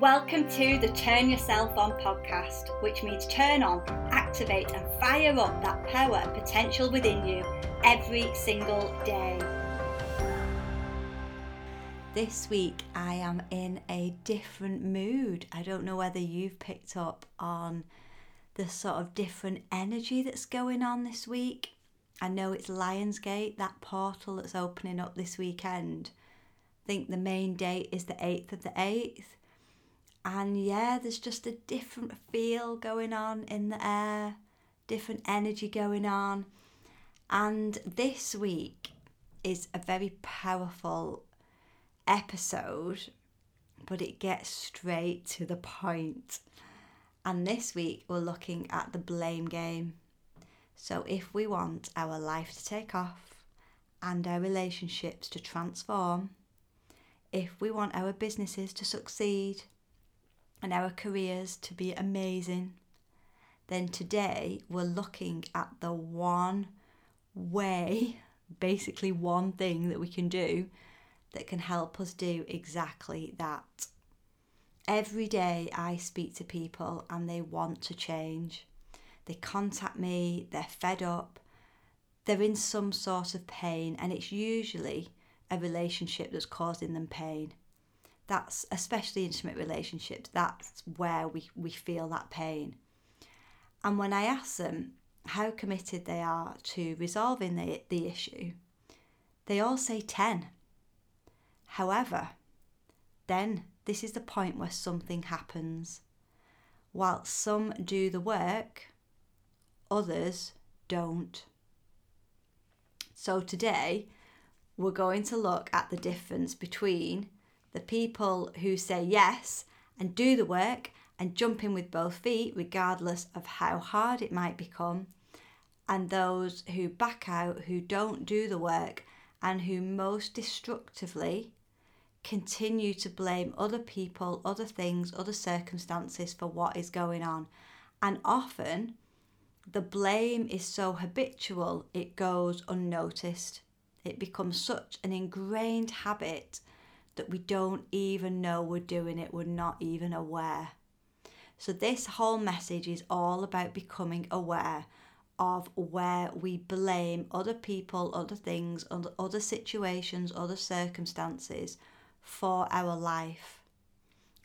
Welcome to the Turn Yourself On podcast, which means turn on, activate, and fire up that power and potential within you every single day. This week, I am in a different mood. I don't know whether you've picked up on the sort of different energy that's going on this week. I know it's Lionsgate, that portal that's opening up this weekend. I think the main date is the 8th of the 8th. And yeah, there's just a different feel going on in the air, different energy going on. And this week is a very powerful episode, but it gets straight to the point. And this week we're looking at the blame game. So, if we want our life to take off and our relationships to transform, if we want our businesses to succeed and our careers to be amazing, then today we're looking at the one way, basically one thing that we can do that can help us do exactly that. Every day I speak to people and they want to change. They contact me, they're fed up, they're in some sort of pain, and it's usually a relationship that's causing them pain. That's especially intimate relationships, that's where we, we feel that pain. And when I ask them how committed they are to resolving the, the issue, they all say 10. However, then this is the point where something happens. While some do the work, others don't. So today, we're going to look at the difference between the people who say yes and do the work and jump in with both feet, regardless of how hard it might become, and those who back out, who don't do the work, and who most destructively continue to blame other people, other things, other circumstances for what is going on. And often the blame is so habitual, it goes unnoticed. It becomes such an ingrained habit that we don't even know we're doing it, we're not even aware. So, this whole message is all about becoming aware of where we blame other people, other things, other situations, other circumstances for our life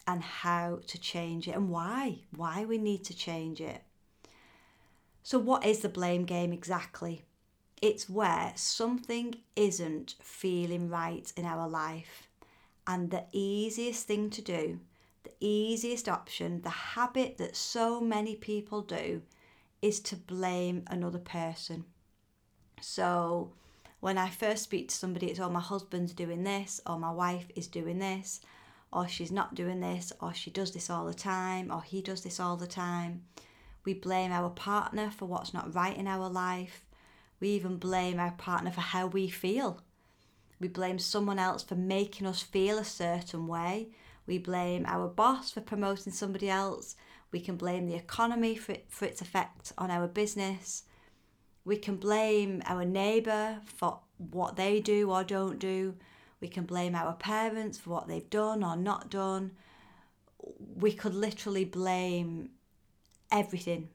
and how to change it and why, why we need to change it. So, what is the blame game exactly? It's where something isn't feeling right in our life, and the easiest thing to do, the easiest option, the habit that so many people do is to blame another person. So, when I first speak to somebody, it's oh, my husband's doing this, or my wife is doing this, or she's not doing this, or she does this all the time, or he does this all the time. We blame our partner for what's not right in our life. We even blame our partner for how we feel. We blame someone else for making us feel a certain way. We blame our boss for promoting somebody else. We can blame the economy for, for its effect on our business. We can blame our neighbour for what they do or don't do. We can blame our parents for what they've done or not done. We could literally blame everything.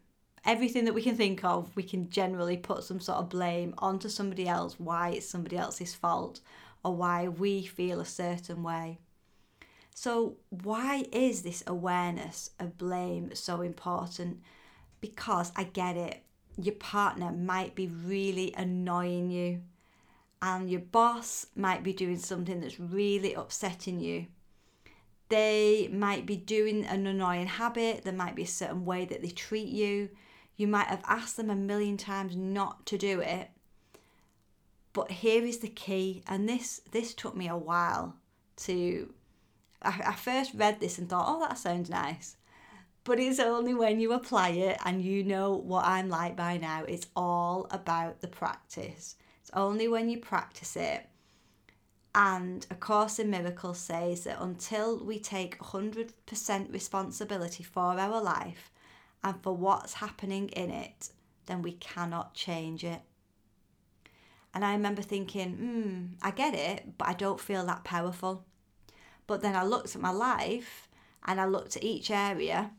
Everything that we can think of, we can generally put some sort of blame onto somebody else, why it's somebody else's fault, or why we feel a certain way. So, why is this awareness of blame so important? Because I get it your partner might be really annoying you and your boss might be doing something that's really upsetting you. They might be doing an annoying habit, there might be a certain way that they treat you. You might have asked them a million times not to do it. But here is the key, and this this took me a while to I, I first read this and thought, oh that sounds nice but it's only when you apply it and you know what I'm like by now. It's all about the practice. It's only when you practice it. And A Course in Miracles says that until we take 100% responsibility for our life and for what's happening in it, then we cannot change it. And I remember thinking, hmm, I get it, but I don't feel that powerful. But then I looked at my life and I looked at each area.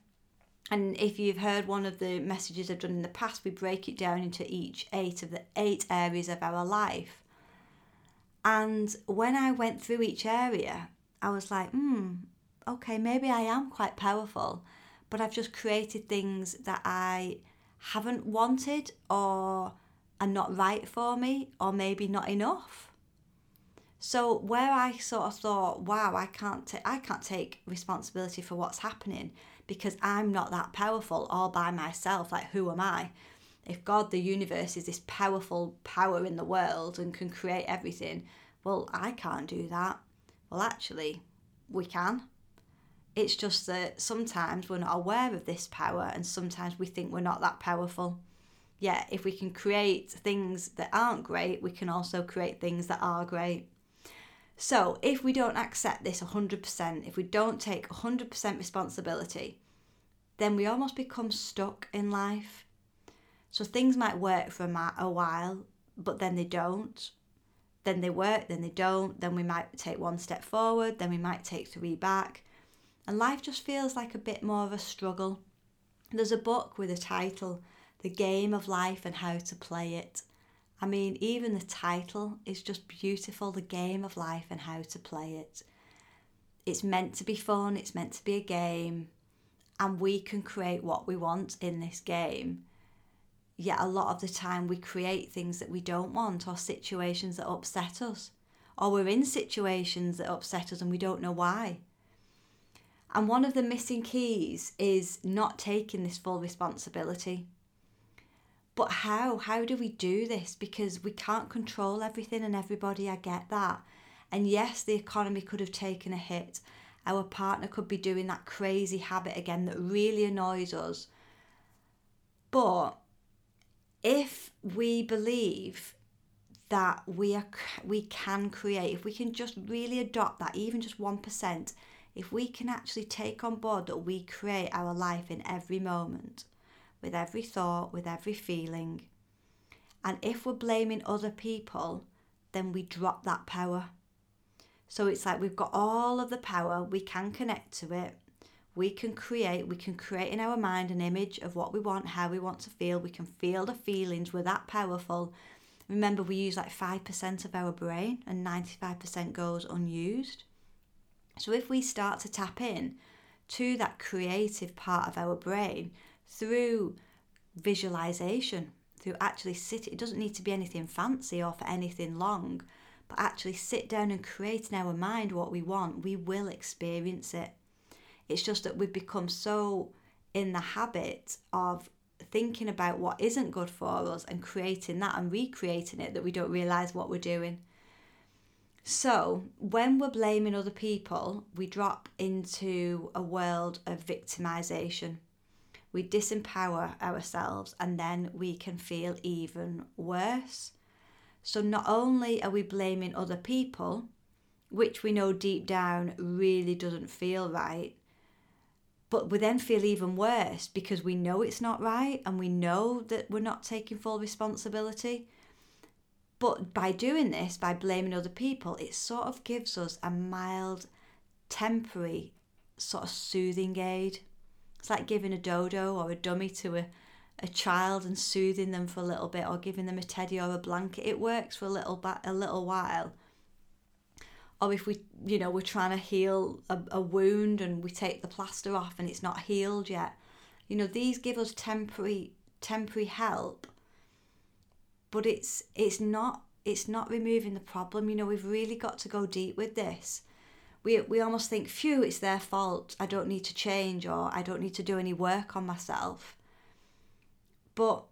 And if you've heard one of the messages I've done in the past, we break it down into each eight of the eight areas of our life. And when I went through each area, I was like, hmm, okay, maybe I am quite powerful, but I've just created things that I haven't wanted or are not right for me or maybe not enough. So where I sort of thought, wow, I can't ta- I can't take responsibility for what's happening because I'm not that powerful all by myself. Like who am I? If God, the universe, is this powerful power in the world and can create everything, well, I can't do that. Well, actually, we can. It's just that sometimes we're not aware of this power and sometimes we think we're not that powerful. Yet, if we can create things that aren't great, we can also create things that are great. So, if we don't accept this 100%, if we don't take 100% responsibility, then we almost become stuck in life. So, things might work for a while, but then they don't. Then they work, then they don't. Then we might take one step forward, then we might take three back and life just feels like a bit more of a struggle. There's a book with a title, The Game of Life and How to Play It. I mean, even the title is just beautiful The Game of Life and How to Play It. It's meant to be fun, it's meant to be a game, and we can create what we want in this game. Yet, a lot of the time, we create things that we don't want or situations that upset us, or we're in situations that upset us and we don't know why. And one of the missing keys is not taking this full responsibility. But how? How do we do this? Because we can't control everything and everybody, I get that. And yes, the economy could have taken a hit. Our partner could be doing that crazy habit again that really annoys us. But if we believe that we are we can create, if we can just really adopt that, even just 1%, if we can actually take on board that we create our life in every moment, with every thought, with every feeling, and if we're blaming other people, then we drop that power. So it's like we've got all of the power, we can connect to it, we can create, we can create in our mind an image of what we want, how we want to feel, we can feel the feelings, we're that powerful. Remember, we use like 5% of our brain and 95% goes unused. So if we start to tap in to that creative part of our brain through visualization, through actually sitting, it doesn't need to be anything fancy or for anything long, but actually sit down and create in our mind what we want, we will experience it. It's just that we've become so in the habit of thinking about what isn't good for us and creating that and recreating it that we don't realize what we're doing. So, when we're blaming other people, we drop into a world of victimization. We disempower ourselves and then we can feel even worse. So, not only are we blaming other people, which we know deep down really doesn't feel right, but we then feel even worse because we know it's not right and we know that we're not taking full responsibility. But by doing this, by blaming other people, it sort of gives us a mild, temporary, sort of soothing aid. It's like giving a dodo or a dummy to a, a child and soothing them for a little bit, or giving them a teddy or a blanket. It works for a little ba- a little while. Or if we, you know, we're trying to heal a, a wound and we take the plaster off and it's not healed yet, you know, these give us temporary temporary help but it's it's not it's not removing the problem. You know we've really got to go deep with this. We we almost think phew it's their fault. I don't need to change or i don't need to do any work on myself. But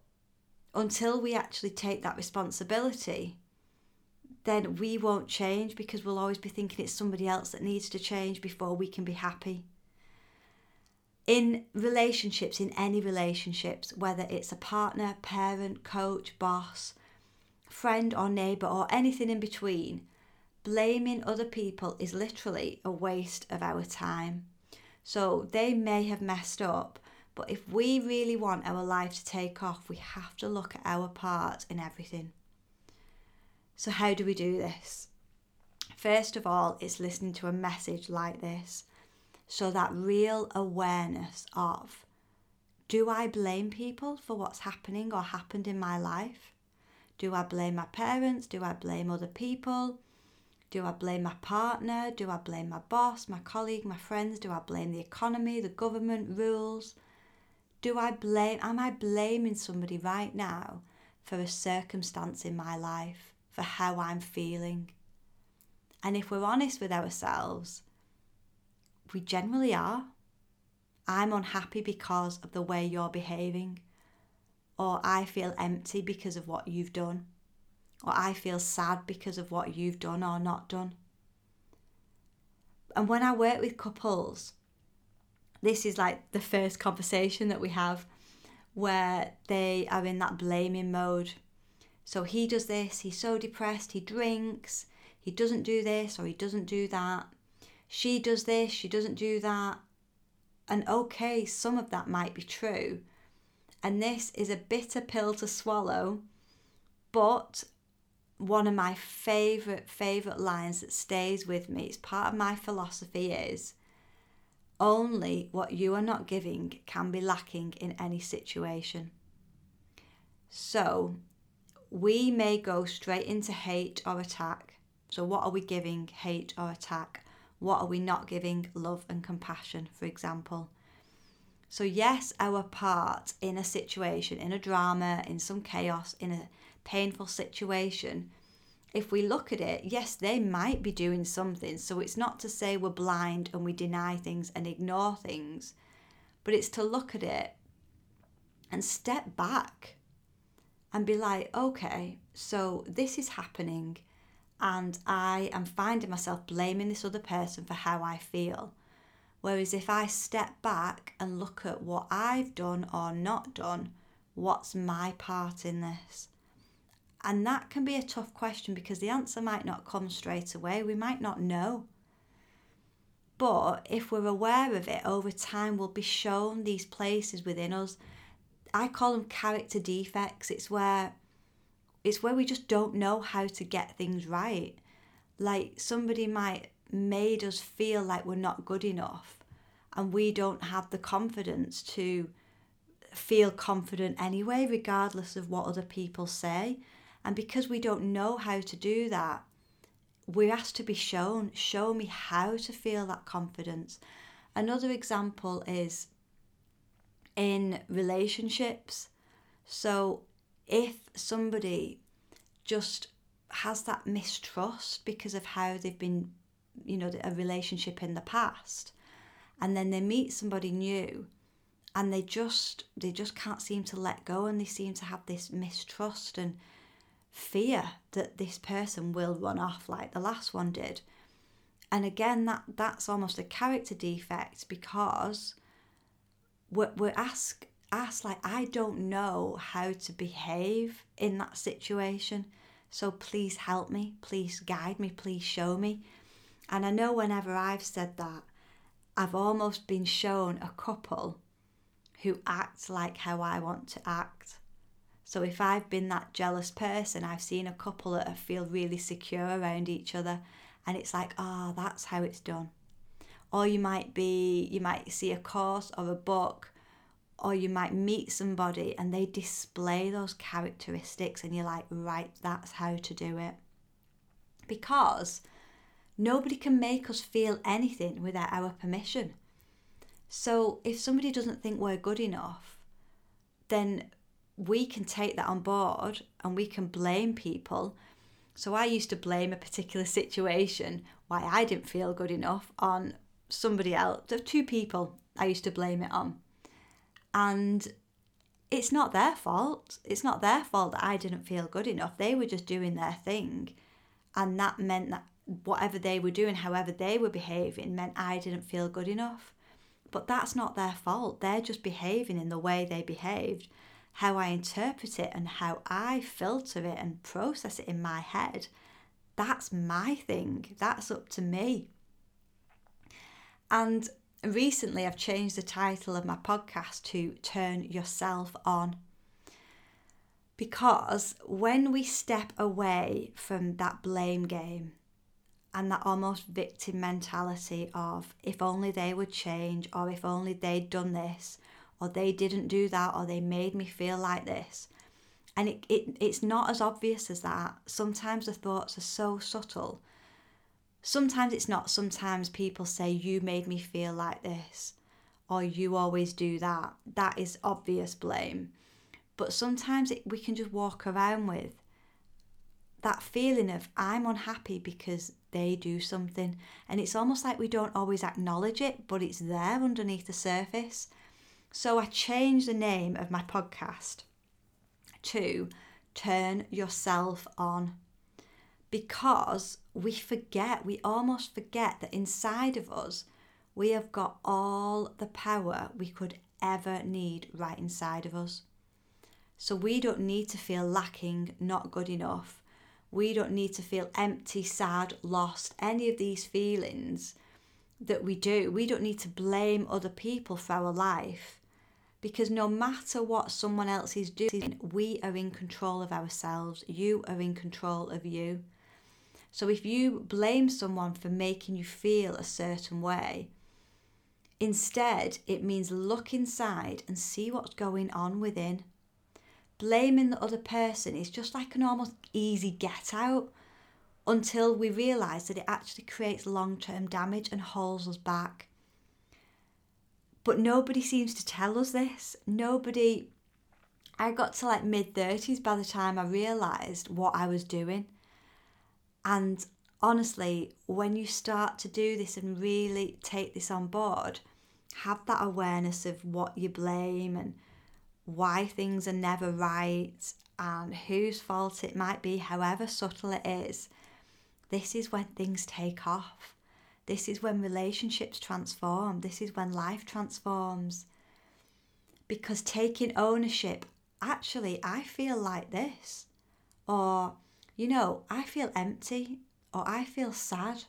until we actually take that responsibility then we won't change because we'll always be thinking it's somebody else that needs to change before we can be happy in relationships, in any relationships, whether it's a partner, parent, coach, boss, friend, or neighbour, or anything in between, blaming other people is literally a waste of our time. So they may have messed up, but if we really want our life to take off, we have to look at our part in everything. So, how do we do this? First of all, it's listening to a message like this So that real awareness of do I blame people for what's happening or happened in my life? Do I blame my parents? Do I blame other people? Do I blame my partner? Do I blame my boss, my colleague, my friends? Do I blame the economy, the government, rules? Do I blame, am I blaming somebody right now for a circumstance in my life, for how I'm feeling? And if we're honest with ourselves, we generally are. I'm unhappy because of the way you're behaving, or I feel empty because of what you've done, or I feel sad because of what you've done or not done. And when I work with couples, this is like the first conversation that we have where they are in that blaming mode. So he does this, he's so depressed, he drinks, he doesn't do this or he doesn't do that. She does this, she doesn't do that. And okay, some of that might be true. And this is a bitter pill to swallow, but one of my favorite favorite lines that stays with me it's part of my philosophy is only what you are not giving can be lacking in any situation. So, we may go straight into hate or attack. So, what are we giving, hate or attack? What are we not giving, love and compassion, for example? So, yes, our part in a situation, in a drama, in some chaos, in a painful situation if we look at it, yes, they might be doing something. So it's not to say we're blind and we deny things and ignore things, but it's to look at it and step back and be like, okay, so this is happening and I am finding myself blaming this other person for how I feel. Whereas if I step back and look at what I've done or not done, what's my part in this? And that can be a tough question because the answer might not come straight away. We might not know. But if we're aware of it over time, we'll be shown these places within us. I call them character defects. It's where it's where we just don't know how to get things right. Like somebody might made us feel like we're not good enough and we don't have the confidence to feel confident anyway regardless of what other people say and because we don't know how to do that, we're asked to be shown, show me how to feel that confidence. Another example is in relationships. So if somebody just has that mistrust because of how they've been, you know, a relationship in the past, and then they meet somebody new and they just they just can't seem to let go and they seem to have this mistrust and fear that this person will run off like the last one did. And again, that that's almost a character defect because we're, we're asked asked like I don't know how to behave in that situation. So please help me, please guide me, please show me. And I know whenever I've said that, I've almost been shown a couple who act like how I want to act. So if I've been that jealous person, I've seen a couple that feel really secure around each other, and it's like, ah, oh, that's how it's done. Or you might be, you might see a course or a book, or you might meet somebody and they display those characteristics, and you're like, right, that's how to do it. Because nobody can make us feel anything without our permission. So if somebody doesn't think we're good enough, then we can take that on board and we can blame people. So I used to blame a particular situation why I didn't feel good enough on somebody else. Two people I used to blame it on. And it's not their fault. It's not their fault that I didn't feel good enough. They were just doing their thing. And that meant that whatever they were doing, however they were behaving, meant I didn't feel good enough. But that's not their fault. They're just behaving in the way they behaved how I interpret it and how I filter it and process it in my head, that's my thing. That's up to me. And recently I've changed the title of my podcast to Turn Yourself On. Because when we step away from that blame game and that almost victim mentality of if only they would change or if only they'd done this or they didn't do that or they made me feel like this and it, it it's not as obvious as that sometimes the thoughts are so subtle sometimes it's not sometimes people say you made me feel like this or you always do that that is obvious blame but sometimes it, we can just walk around with that feeling of I'm unhappy because they do something. And it's almost like we don't always acknowledge it, but it's there underneath the surface. So I changed the name of my podcast to Turn Yourself On because we forget, we almost forget that inside of us, we have got all the power we could ever need right inside of us. So we don't need to feel lacking, not good enough we don't need to feel empty, sad, lost, any of these feelings that we do. We don't need to blame other people for our life because no matter what someone else is doing, we are in control of ourselves. You are in control of you. So if you blame someone for making you feel a certain way, instead it means look inside and see what's going on within blaming the other person is just like an almost easy get out until we realise that it actually creates long term damage and holds us back. But nobody seems to tell us this. Nobody. I got to like mid 30s by the time I realised what I was doing. And honestly, when you start to do this and really take this on board, have that awareness of what you blame and why things are never right and whose fault it might be, however subtle it is, this is when things take off. This is when relationships transform. This is when life transforms. Because taking ownership, actually, I feel like this. Or, you know, I feel empty, or I feel sad,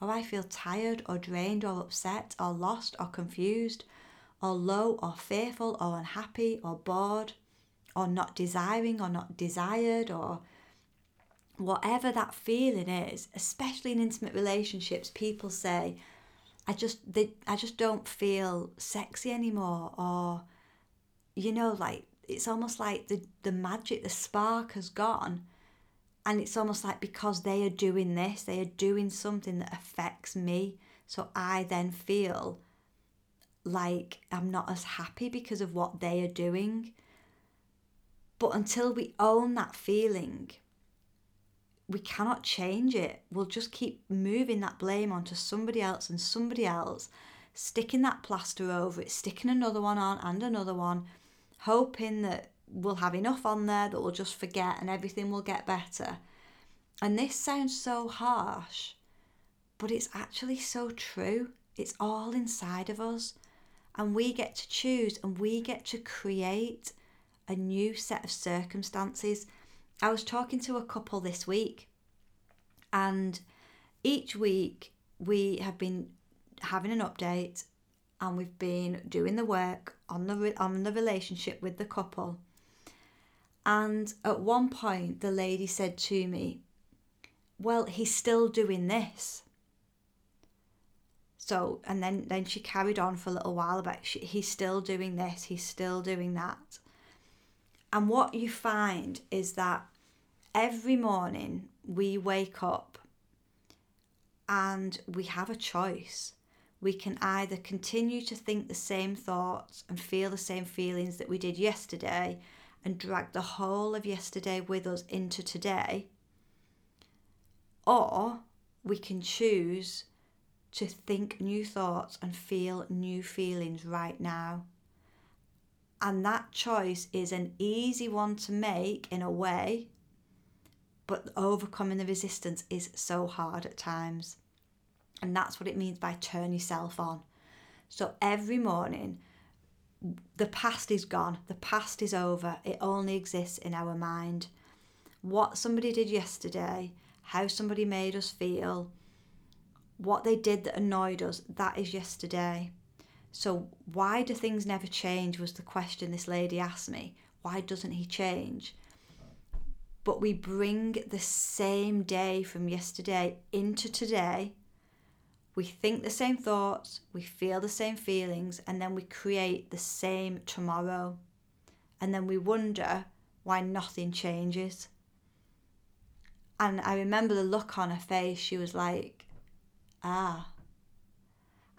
or I feel tired, or drained, or upset, or lost, or confused, or low or fearful or unhappy or bored or not desiring or not desired or whatever that feeling is, especially in intimate relationships, people say, I just they I just don't feel sexy anymore or you know, like it's almost like the, the magic, the spark has gone. And it's almost like because they are doing this, they are doing something that affects me. So I then feel like I'm not as happy because of what they are doing. But until we own that feeling, we cannot change it. We'll just keep moving that blame onto somebody else and somebody else, sticking that plaster over it, sticking another one on and another one, hoping that we'll have enough on there that we'll just forget and everything will get better. And this sounds so harsh, but it's actually so true. It's all inside of us and we get to choose and we get to create a new set of circumstances. I was talking to a couple this week, and each week we have been having an update and we've been doing the work on the on the relationship with the couple. And at one point the lady said to me, "Well, he's still doing this." So, and then, then she carried on for a little while about she, he's still doing this, he's still doing that. And what you find is that every morning we wake up and we have a choice. We can either continue to think the same thoughts and feel the same feelings that we did yesterday and drag the whole of yesterday with us into today, or we can choose to think new thoughts and feel new feelings right now. And that choice is an easy one to make in a way, but overcoming the resistance is so hard at times. And that's what it means by turn yourself on. So every morning, the past is gone, the past is over, it only exists in our mind. What somebody did yesterday, how somebody made us feel, what they did that annoyed us, that is yesterday. So, why do things never change? Was the question this lady asked me. Why doesn't he change? but we bring the same day from yesterday into today. We think the same thoughts, we feel the same feelings, and then we create the same tomorrow. And then we wonder why nothing changes. And I remember the look on her face. She was like, ah.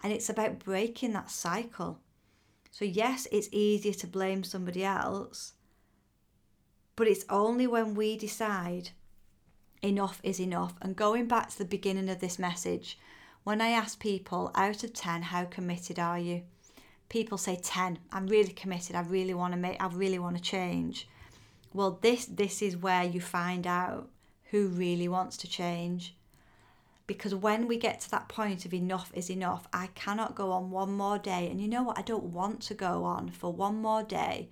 And it's about breaking that cycle. So, yes, it's easier to blame somebody else, but it's only when we decide enough is enough. And going back to the beginning of this message, when I ask people out of 10, how committed are you? People say 10. I'm really committed. I really want to make I really want to change. Well, this this is where you find out who really wants to change. Because when we get to that point of enough is enough, I cannot go on one more day. And you know what? I don't want to go on for one more day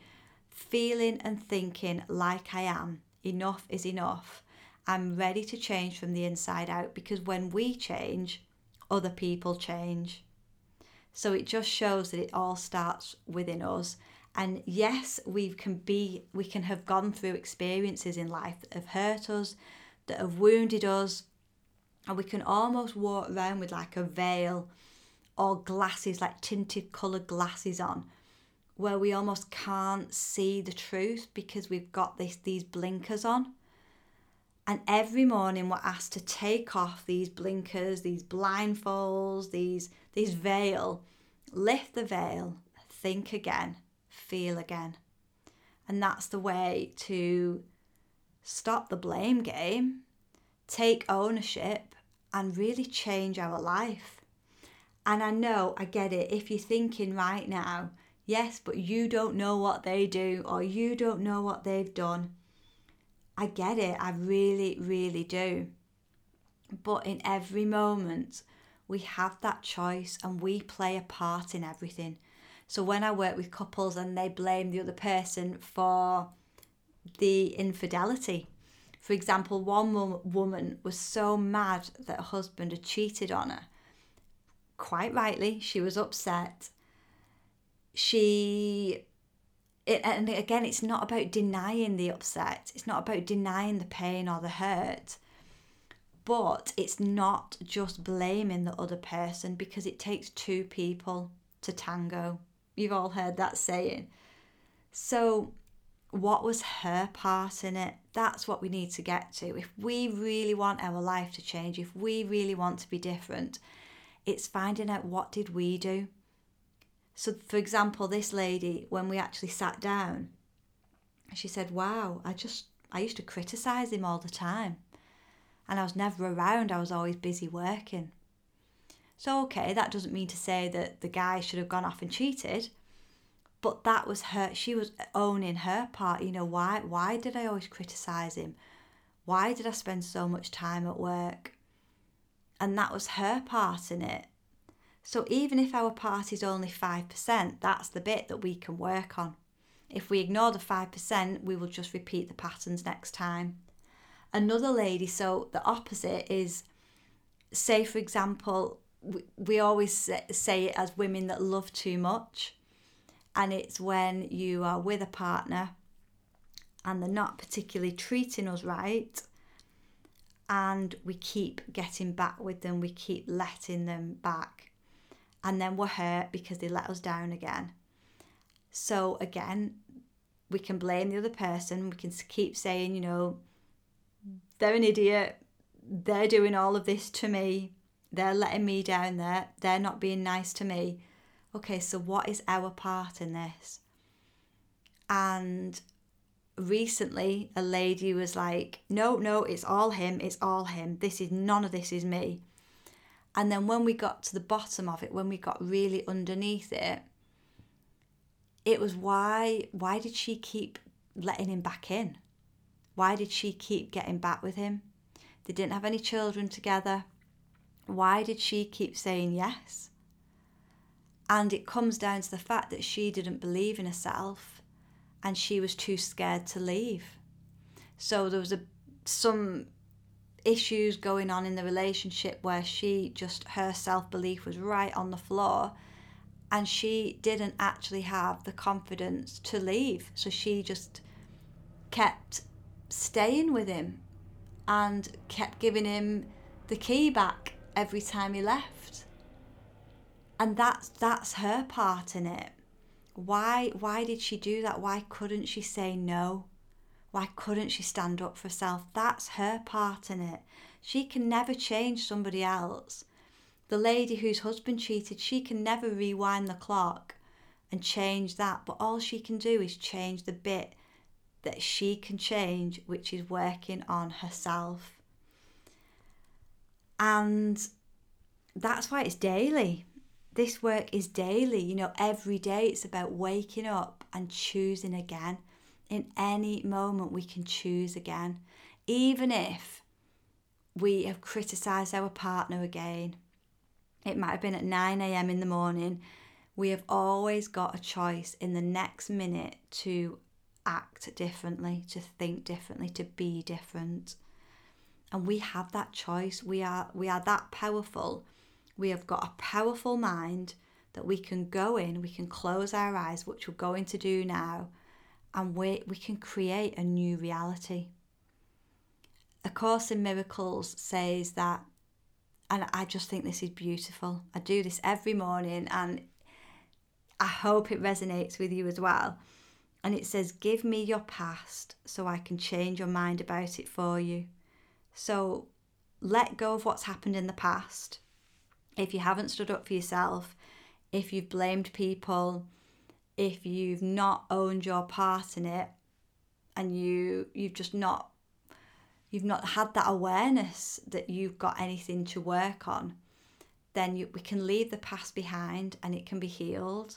feeling and thinking like I am. Enough is enough. I'm ready to change from the inside out because when we change, other people change. So it just shows that it all starts within us. And yes, we can be, we can have gone through experiences in life that have hurt us, that have wounded us, and we can almost walk around with like a veil or glasses, like tinted coloured glasses on, where we almost can't see the truth because we've got this these blinkers on. And every morning we're asked to take off these blinkers, these blindfolds, these these veil, lift the veil, think again, feel again. And that's the way to stop the blame game, take ownership, and really change our life. And I know, I get it, if you're thinking right now, yes, but you don't know what they do or you don't know what they've done. I get it, I really, really do. But in every moment, we have that choice and we play a part in everything. So when I work with couples and they blame the other person for the infidelity, for example, one woman was so mad that her husband had cheated on her. Quite rightly, she was upset. She it, and again, it's not about denying the upset. It's not about denying the pain or the hurt. But it's not just blaming the other person because it takes two people to tango. You've all heard that saying. So what was her part in it? That's what we need to get to. If we really want our life to change, if we really want to be different, it's finding out what did we do. So for example, this lady when we actually sat down, she said, "Wow, I just I used to criticize him all the time. And I was never around. I was always busy working." So okay, that doesn't mean to say that the guy should have gone off and cheated but that was her she was owning her part you know why why did i always criticize him why did i spend so much time at work and that was her part in it so even if our part is only 5% that's the bit that we can work on. If we ignore the 5% we will just repeat the patterns next time. Another lady so the opposite is say for example we, we always say it as women that love too much and it's when you are with a partner and they're not particularly treating us right and we keep getting back with them, we keep letting them back, and then we're hurt because they let us down again. So, again, we can blame the other person, we can keep saying, you know, they're an idiot, they're doing all of this to me, they're letting me down there, they're not being nice to me okay, so what is our part in this? And recently, a lady was like, no, no, it's all him, it's all him. This is none of this is me. And then when we got to the bottom of it, when we got really underneath it, it was why why did she keep letting him back in? Why did she keep getting back with him? They didn't have any children together. Why did she keep saying yes? And it comes down to the fact that she didn't believe in herself and she was too scared to leave. So there was a some issues going on in the relationship where she just her self-belief was right on the floor and she didn't actually have the confidence to leave. So she just kept staying with him and kept giving him the key back every time he left. And that's that's her part in it. Why why did she do that? Why couldn't she say no? Why couldn't she stand up for herself? That's her part in it. She can never change somebody else. The lady whose husband cheated, she can never rewind the clock and change that. But all she can do is change the bit that she can change, which is working on herself. And that's why it's daily. This work is daily, you know, every day it's about waking up and choosing again. In any moment, we can choose again, even if we have criticised our partner again. It might have been at 9 a.m. in the morning. We have always got a choice in the next minute to act differently, to think differently, to be different. And we have that choice. We are we are that powerful. We have got a powerful mind that we can go in, we can close our eyes, which we're going to do now, and we, we can create a new reality. A Course in Miracles says that, and I just think this is beautiful. I do this every morning, and I hope it resonates with you as well and it says, Give me your past so I can change your mind about it for you. So let go of what's happened in the past. If you haven't stood up for yourself, if you've blamed people, if you've not owned your part in it, and you you've just not you've not had that awareness that you've got anything to work on, then you, we can leave the past behind and it can be healed.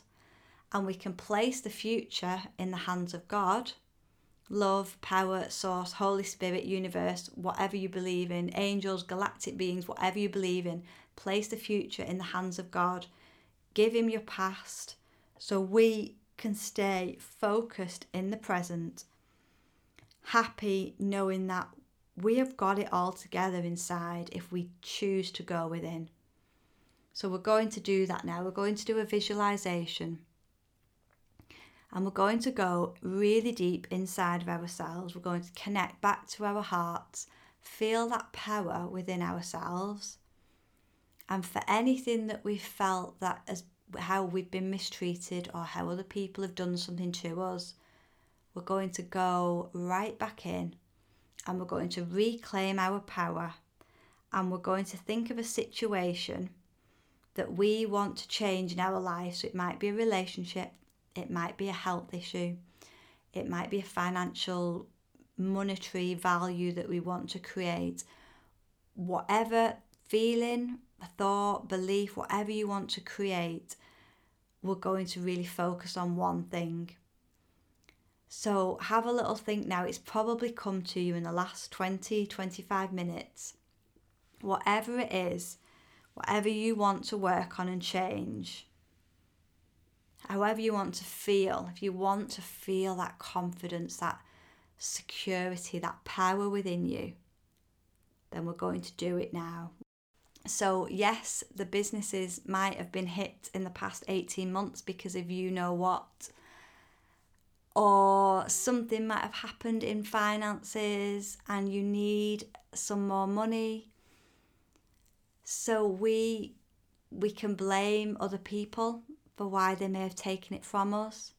And we can place the future in the hands of God. Love, power, source, Holy Spirit, universe, whatever you believe in, angels, galactic beings, whatever you believe in, place the future in the hands of God. Give Him your past so we can stay focused in the present, happy knowing that we have got it all together inside if we choose to go within. So we're going to do that now. We're going to do a visualization and we're going to go really deep inside of ourselves. We're going to connect back to our hearts, feel that power within ourselves. And for anything that we've felt that as how we've been mistreated or how other people have done something to us, we're going to go right back in and we're going to reclaim our power and we're going to think of a situation that we want to change in our life. So it might be a relationship, it might be a health issue, it might be a financial, monetary value that we want to create. Whatever feeling, thought, belief, whatever you want to create, we're going to really focus on one thing. So have a little think now. It's probably come to you in the last 20, 25 minutes. Whatever it is, whatever you want to work on and change, however you want to feel, if you want to feel that confidence, that security, that power within you, then we're going to do it now. So, yes, the businesses might have been hit in the past 18 months because of you know what, or something might have happened in finances and you need some more money. So, we we can blame other people for why they may have taken it from us.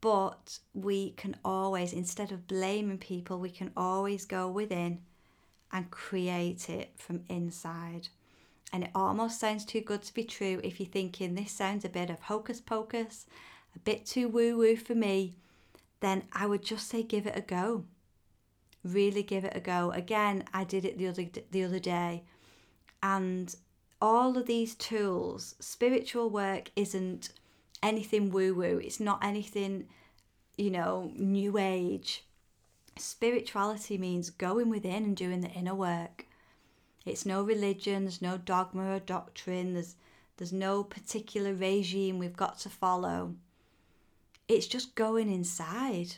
But we can always, instead of blaming people, we can always go within and create it from inside. And it almost sounds too good to be true if you're thinking this sounds a bit of hocus pocus, a bit too woo woo for me, then I would just say give it a go. Really give it a go. Again, I did it the other the other day and all of these tools, spiritual work isn't anything woo woo, it's not anything, you know, new age. Spirituality means going within and doing the inner work. It's no religion, there's no dogma or doctrine, there's there's no particular regime we've got to follow. It's just going inside.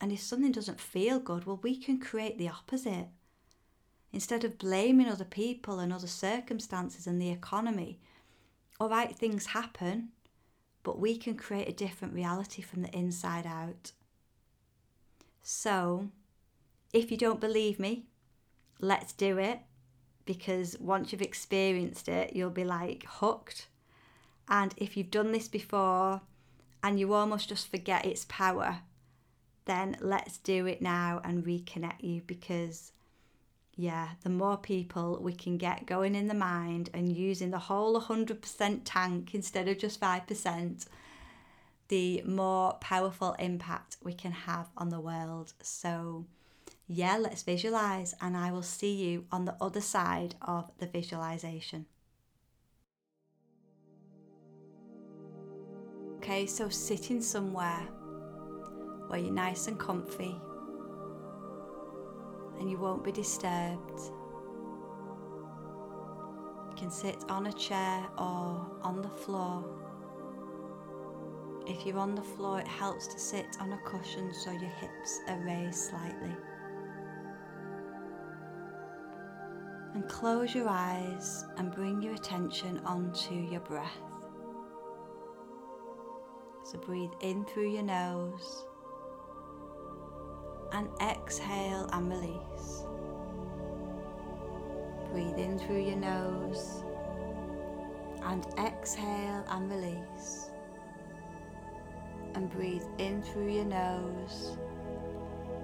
And if something doesn't feel good, well, we can create the opposite. Instead of blaming other people and other circumstances and the economy, all right, things happen, but we can create a different reality from the inside out. So, if you don't believe me, let's do it because once you've experienced it, you'll be like hooked. And if you've done this before and you almost just forget its power, then let's do it now and reconnect you because, yeah, the more people we can get going in the mind and using the whole 100% tank instead of just 5%, the more powerful impact we can have on the world. So, yeah, let's visualize, and I will see you on the other side of the visualization. Okay, so sitting somewhere where you're nice and comfy and you won't be disturbed. You can sit on a chair or on the floor. If you're on the floor, it helps to sit on a cushion so your hips are raised slightly. And close your eyes and bring your attention onto your breath. So breathe in through your nose and exhale and release. Breathe in through your nose and exhale and release. And breathe in through your nose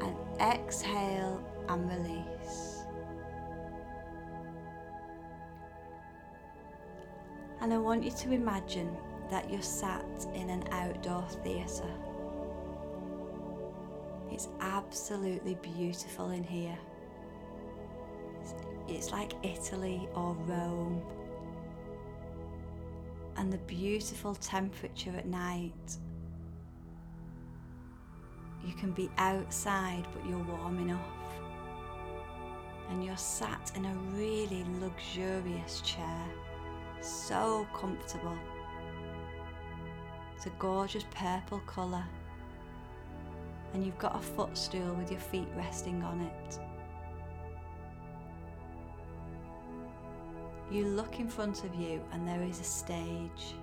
and exhale and release. And I want you to imagine that you're sat in an outdoor theatre. It's absolutely beautiful in here. It's, it's like Italy or Rome. And the beautiful temperature at night. You can be outside, but you're warm enough. And you're sat in a really luxurious chair, so comfortable. It's a gorgeous purple colour. And you've got a footstool with your feet resting on it. You look in front of you, and there is a stage.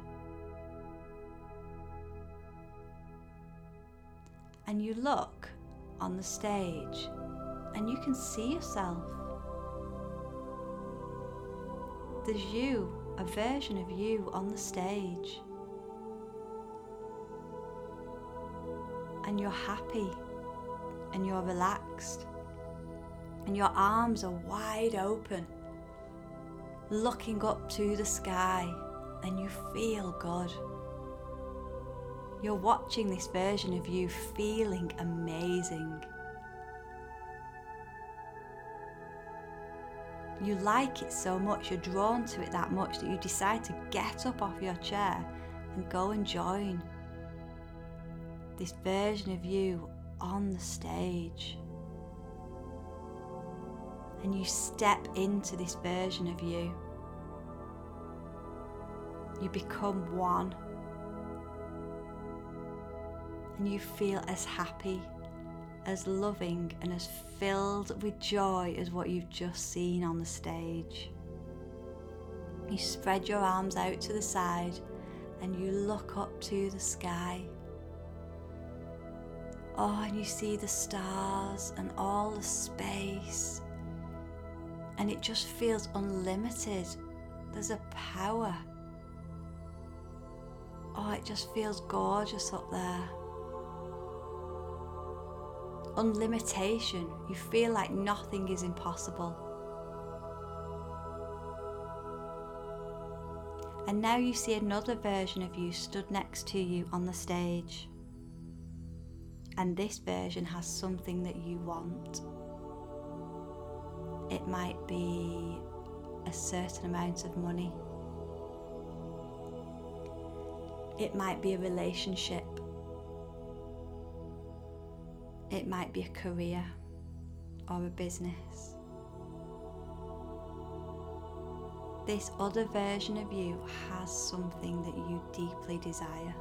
And you look on the stage, and you can see yourself. There's you, a version of you on the stage. and you're happy and you're relaxed and your arms are wide open, looking up to the sky, and you feel good. You're watching this version of you feeling amazing. You like it so much, you're drawn to it that much that you decide to get up off your chair and go and join this version of you on the stage. And you step into this version of you. You become one. And you feel as happy, as loving, and as filled with joy as what you've just seen on the stage. You spread your arms out to the side and you look up to the sky. Oh, and you see the stars and all the space, and it just feels unlimited. There's a power. Oh, it just feels gorgeous up there. Unlimitation. You feel like nothing is impossible. And now you see another version of you stood next to you on the stage and this version has something that you want. It might be a certain amount of money. It might be a relationship. It might be a career or a business. This other version of you has something that you deeply desire.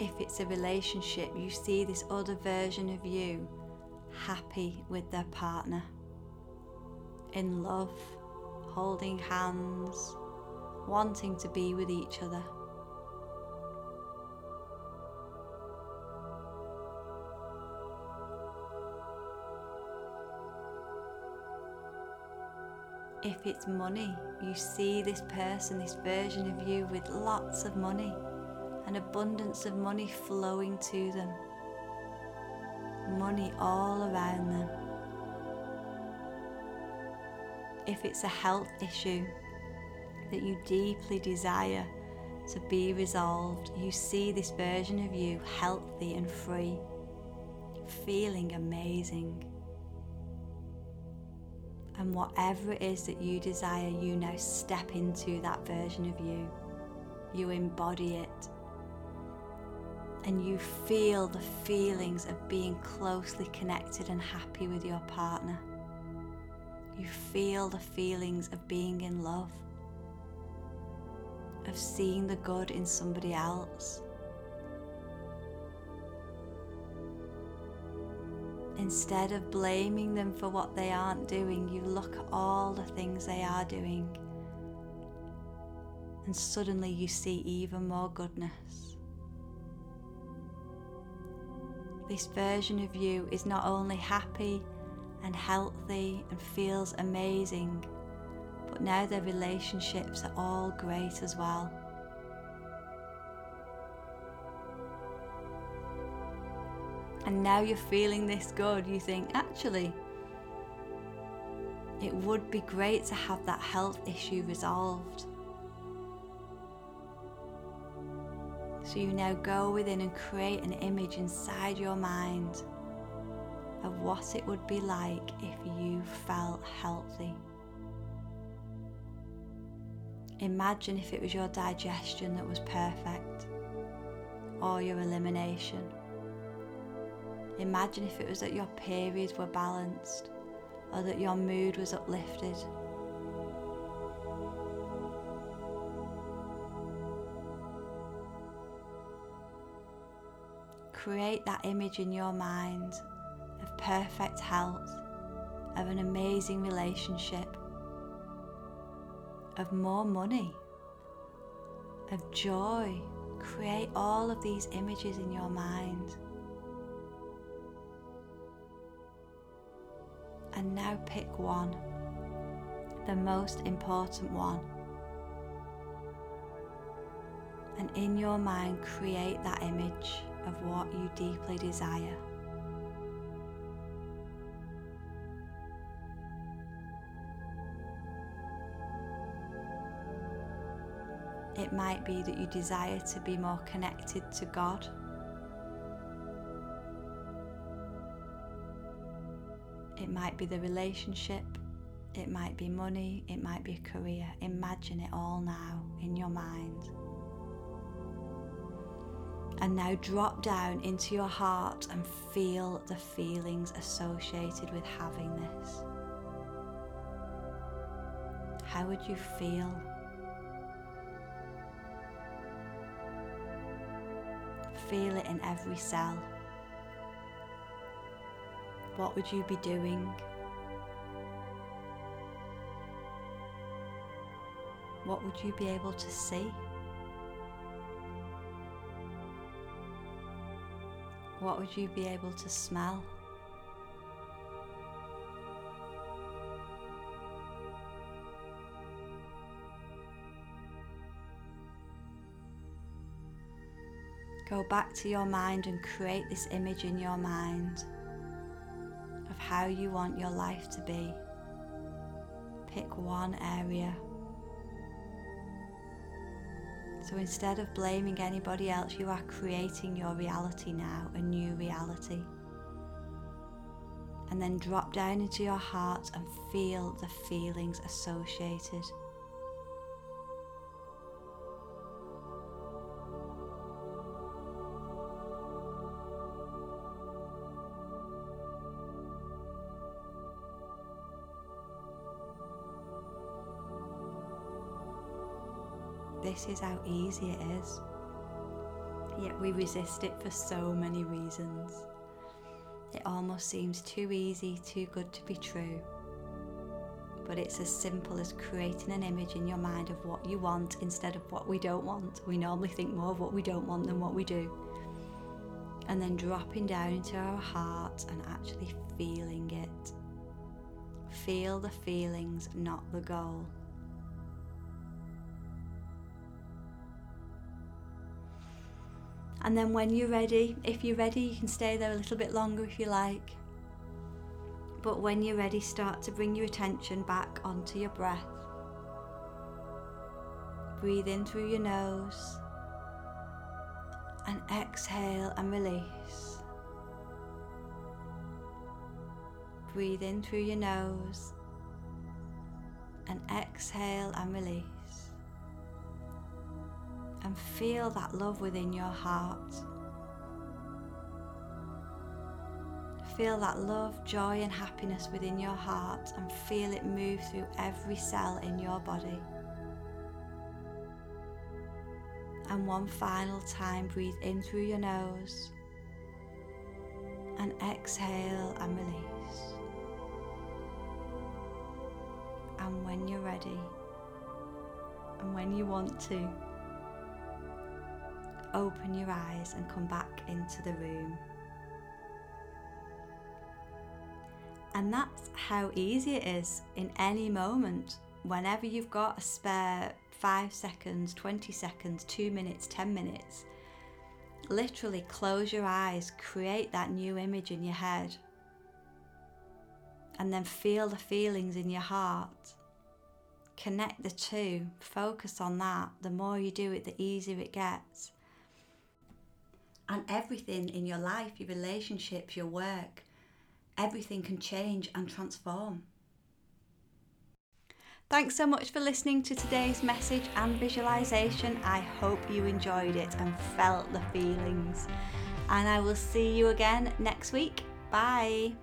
if it's a relationship, you see this other version of you happy with their partner, in love, holding hands, wanting to be with each other. If it's money, you see this person, this version of you with lots of money, an abundance of money flowing to them, money all around them. If it's a health issue that you deeply desire to be resolved, you see this version of you healthy and free, feeling amazing. And whatever it is that you desire, you now step into that version of you. You embody it. And you feel the feelings of being closely connected and happy with your partner. You feel the feelings of being in love of seeing the good in somebody else. Instead of blaming them for what they aren't doing, you look at all the things they are doing, and suddenly you see even more goodness. This version of you is not only happy and healthy and feels amazing but now their relationships are all great as well. And now you're feeling this good, you think, actually, it would be great to have that health issue resolved. So you now go within and create an image inside your mind of what it would be like if you felt healthy. Imagine if it was your digestion that was perfect, or your elimination. Imagine if it was that your periods were balanced, or that your mood was uplifted. Create that image in your mind of perfect health, of an amazing relationship, of more money, of joy. Create all of these images in your mind. And now pick one, the most important one. And in your mind, create that image of what you deeply desire. It might be that you desire to be more connected to God. It might be the relationship, it might be money, it might be a career. Imagine it all now in your mind. And now drop down into your heart and feel the feelings associated with having this. How would you feel? feel it in every cell. What would you be doing? What would you be able to see? What would you be able to smell? Go back to your mind and create this image in your mind how you want your life to be. Pick one area. So instead of blaming anybody else, you are creating your reality now, a new reality. And then drop down into your heart and feel the feelings associated this is how easy it is. Yet we resist it for so many reasons. It almost seems too easy, too good to be true. But it's as simple as creating an image in your mind of what you want instead of what we don't want. We normally think more of what we don't want than what we do. And then dropping down into our heart and actually feeling it feel the feelings, not the goal. And then when you're ready, if you're ready, you can stay there a little bit longer if you like. But when you're ready, start to bring your attention back onto your breath. Breathe in through your nose and exhale and release. Breathe in through your nose and exhale and release and feel that love within your heart. Feel that love, joy, and happiness within your heart and feel it move through every cell in your body. And one final time, breathe in through your nose and exhale and release. And when you're ready, and when you want to, open your eyes and come back into the room. And that's how easy it is in any moment. Whenever you've got a spare five seconds, 20 seconds, two minutes, 10 minutes, literally close your eyes, create that new image in your head, and then feel the feelings in your heart. Connect the two, focus on that. The more you do it, the easier it gets and everything in your life, your relationships, your work, everything can change and transform. Thanks so much for listening to today's message and visualization. I hope you enjoyed it and felt the feelings. And I will see you again next week. Bye.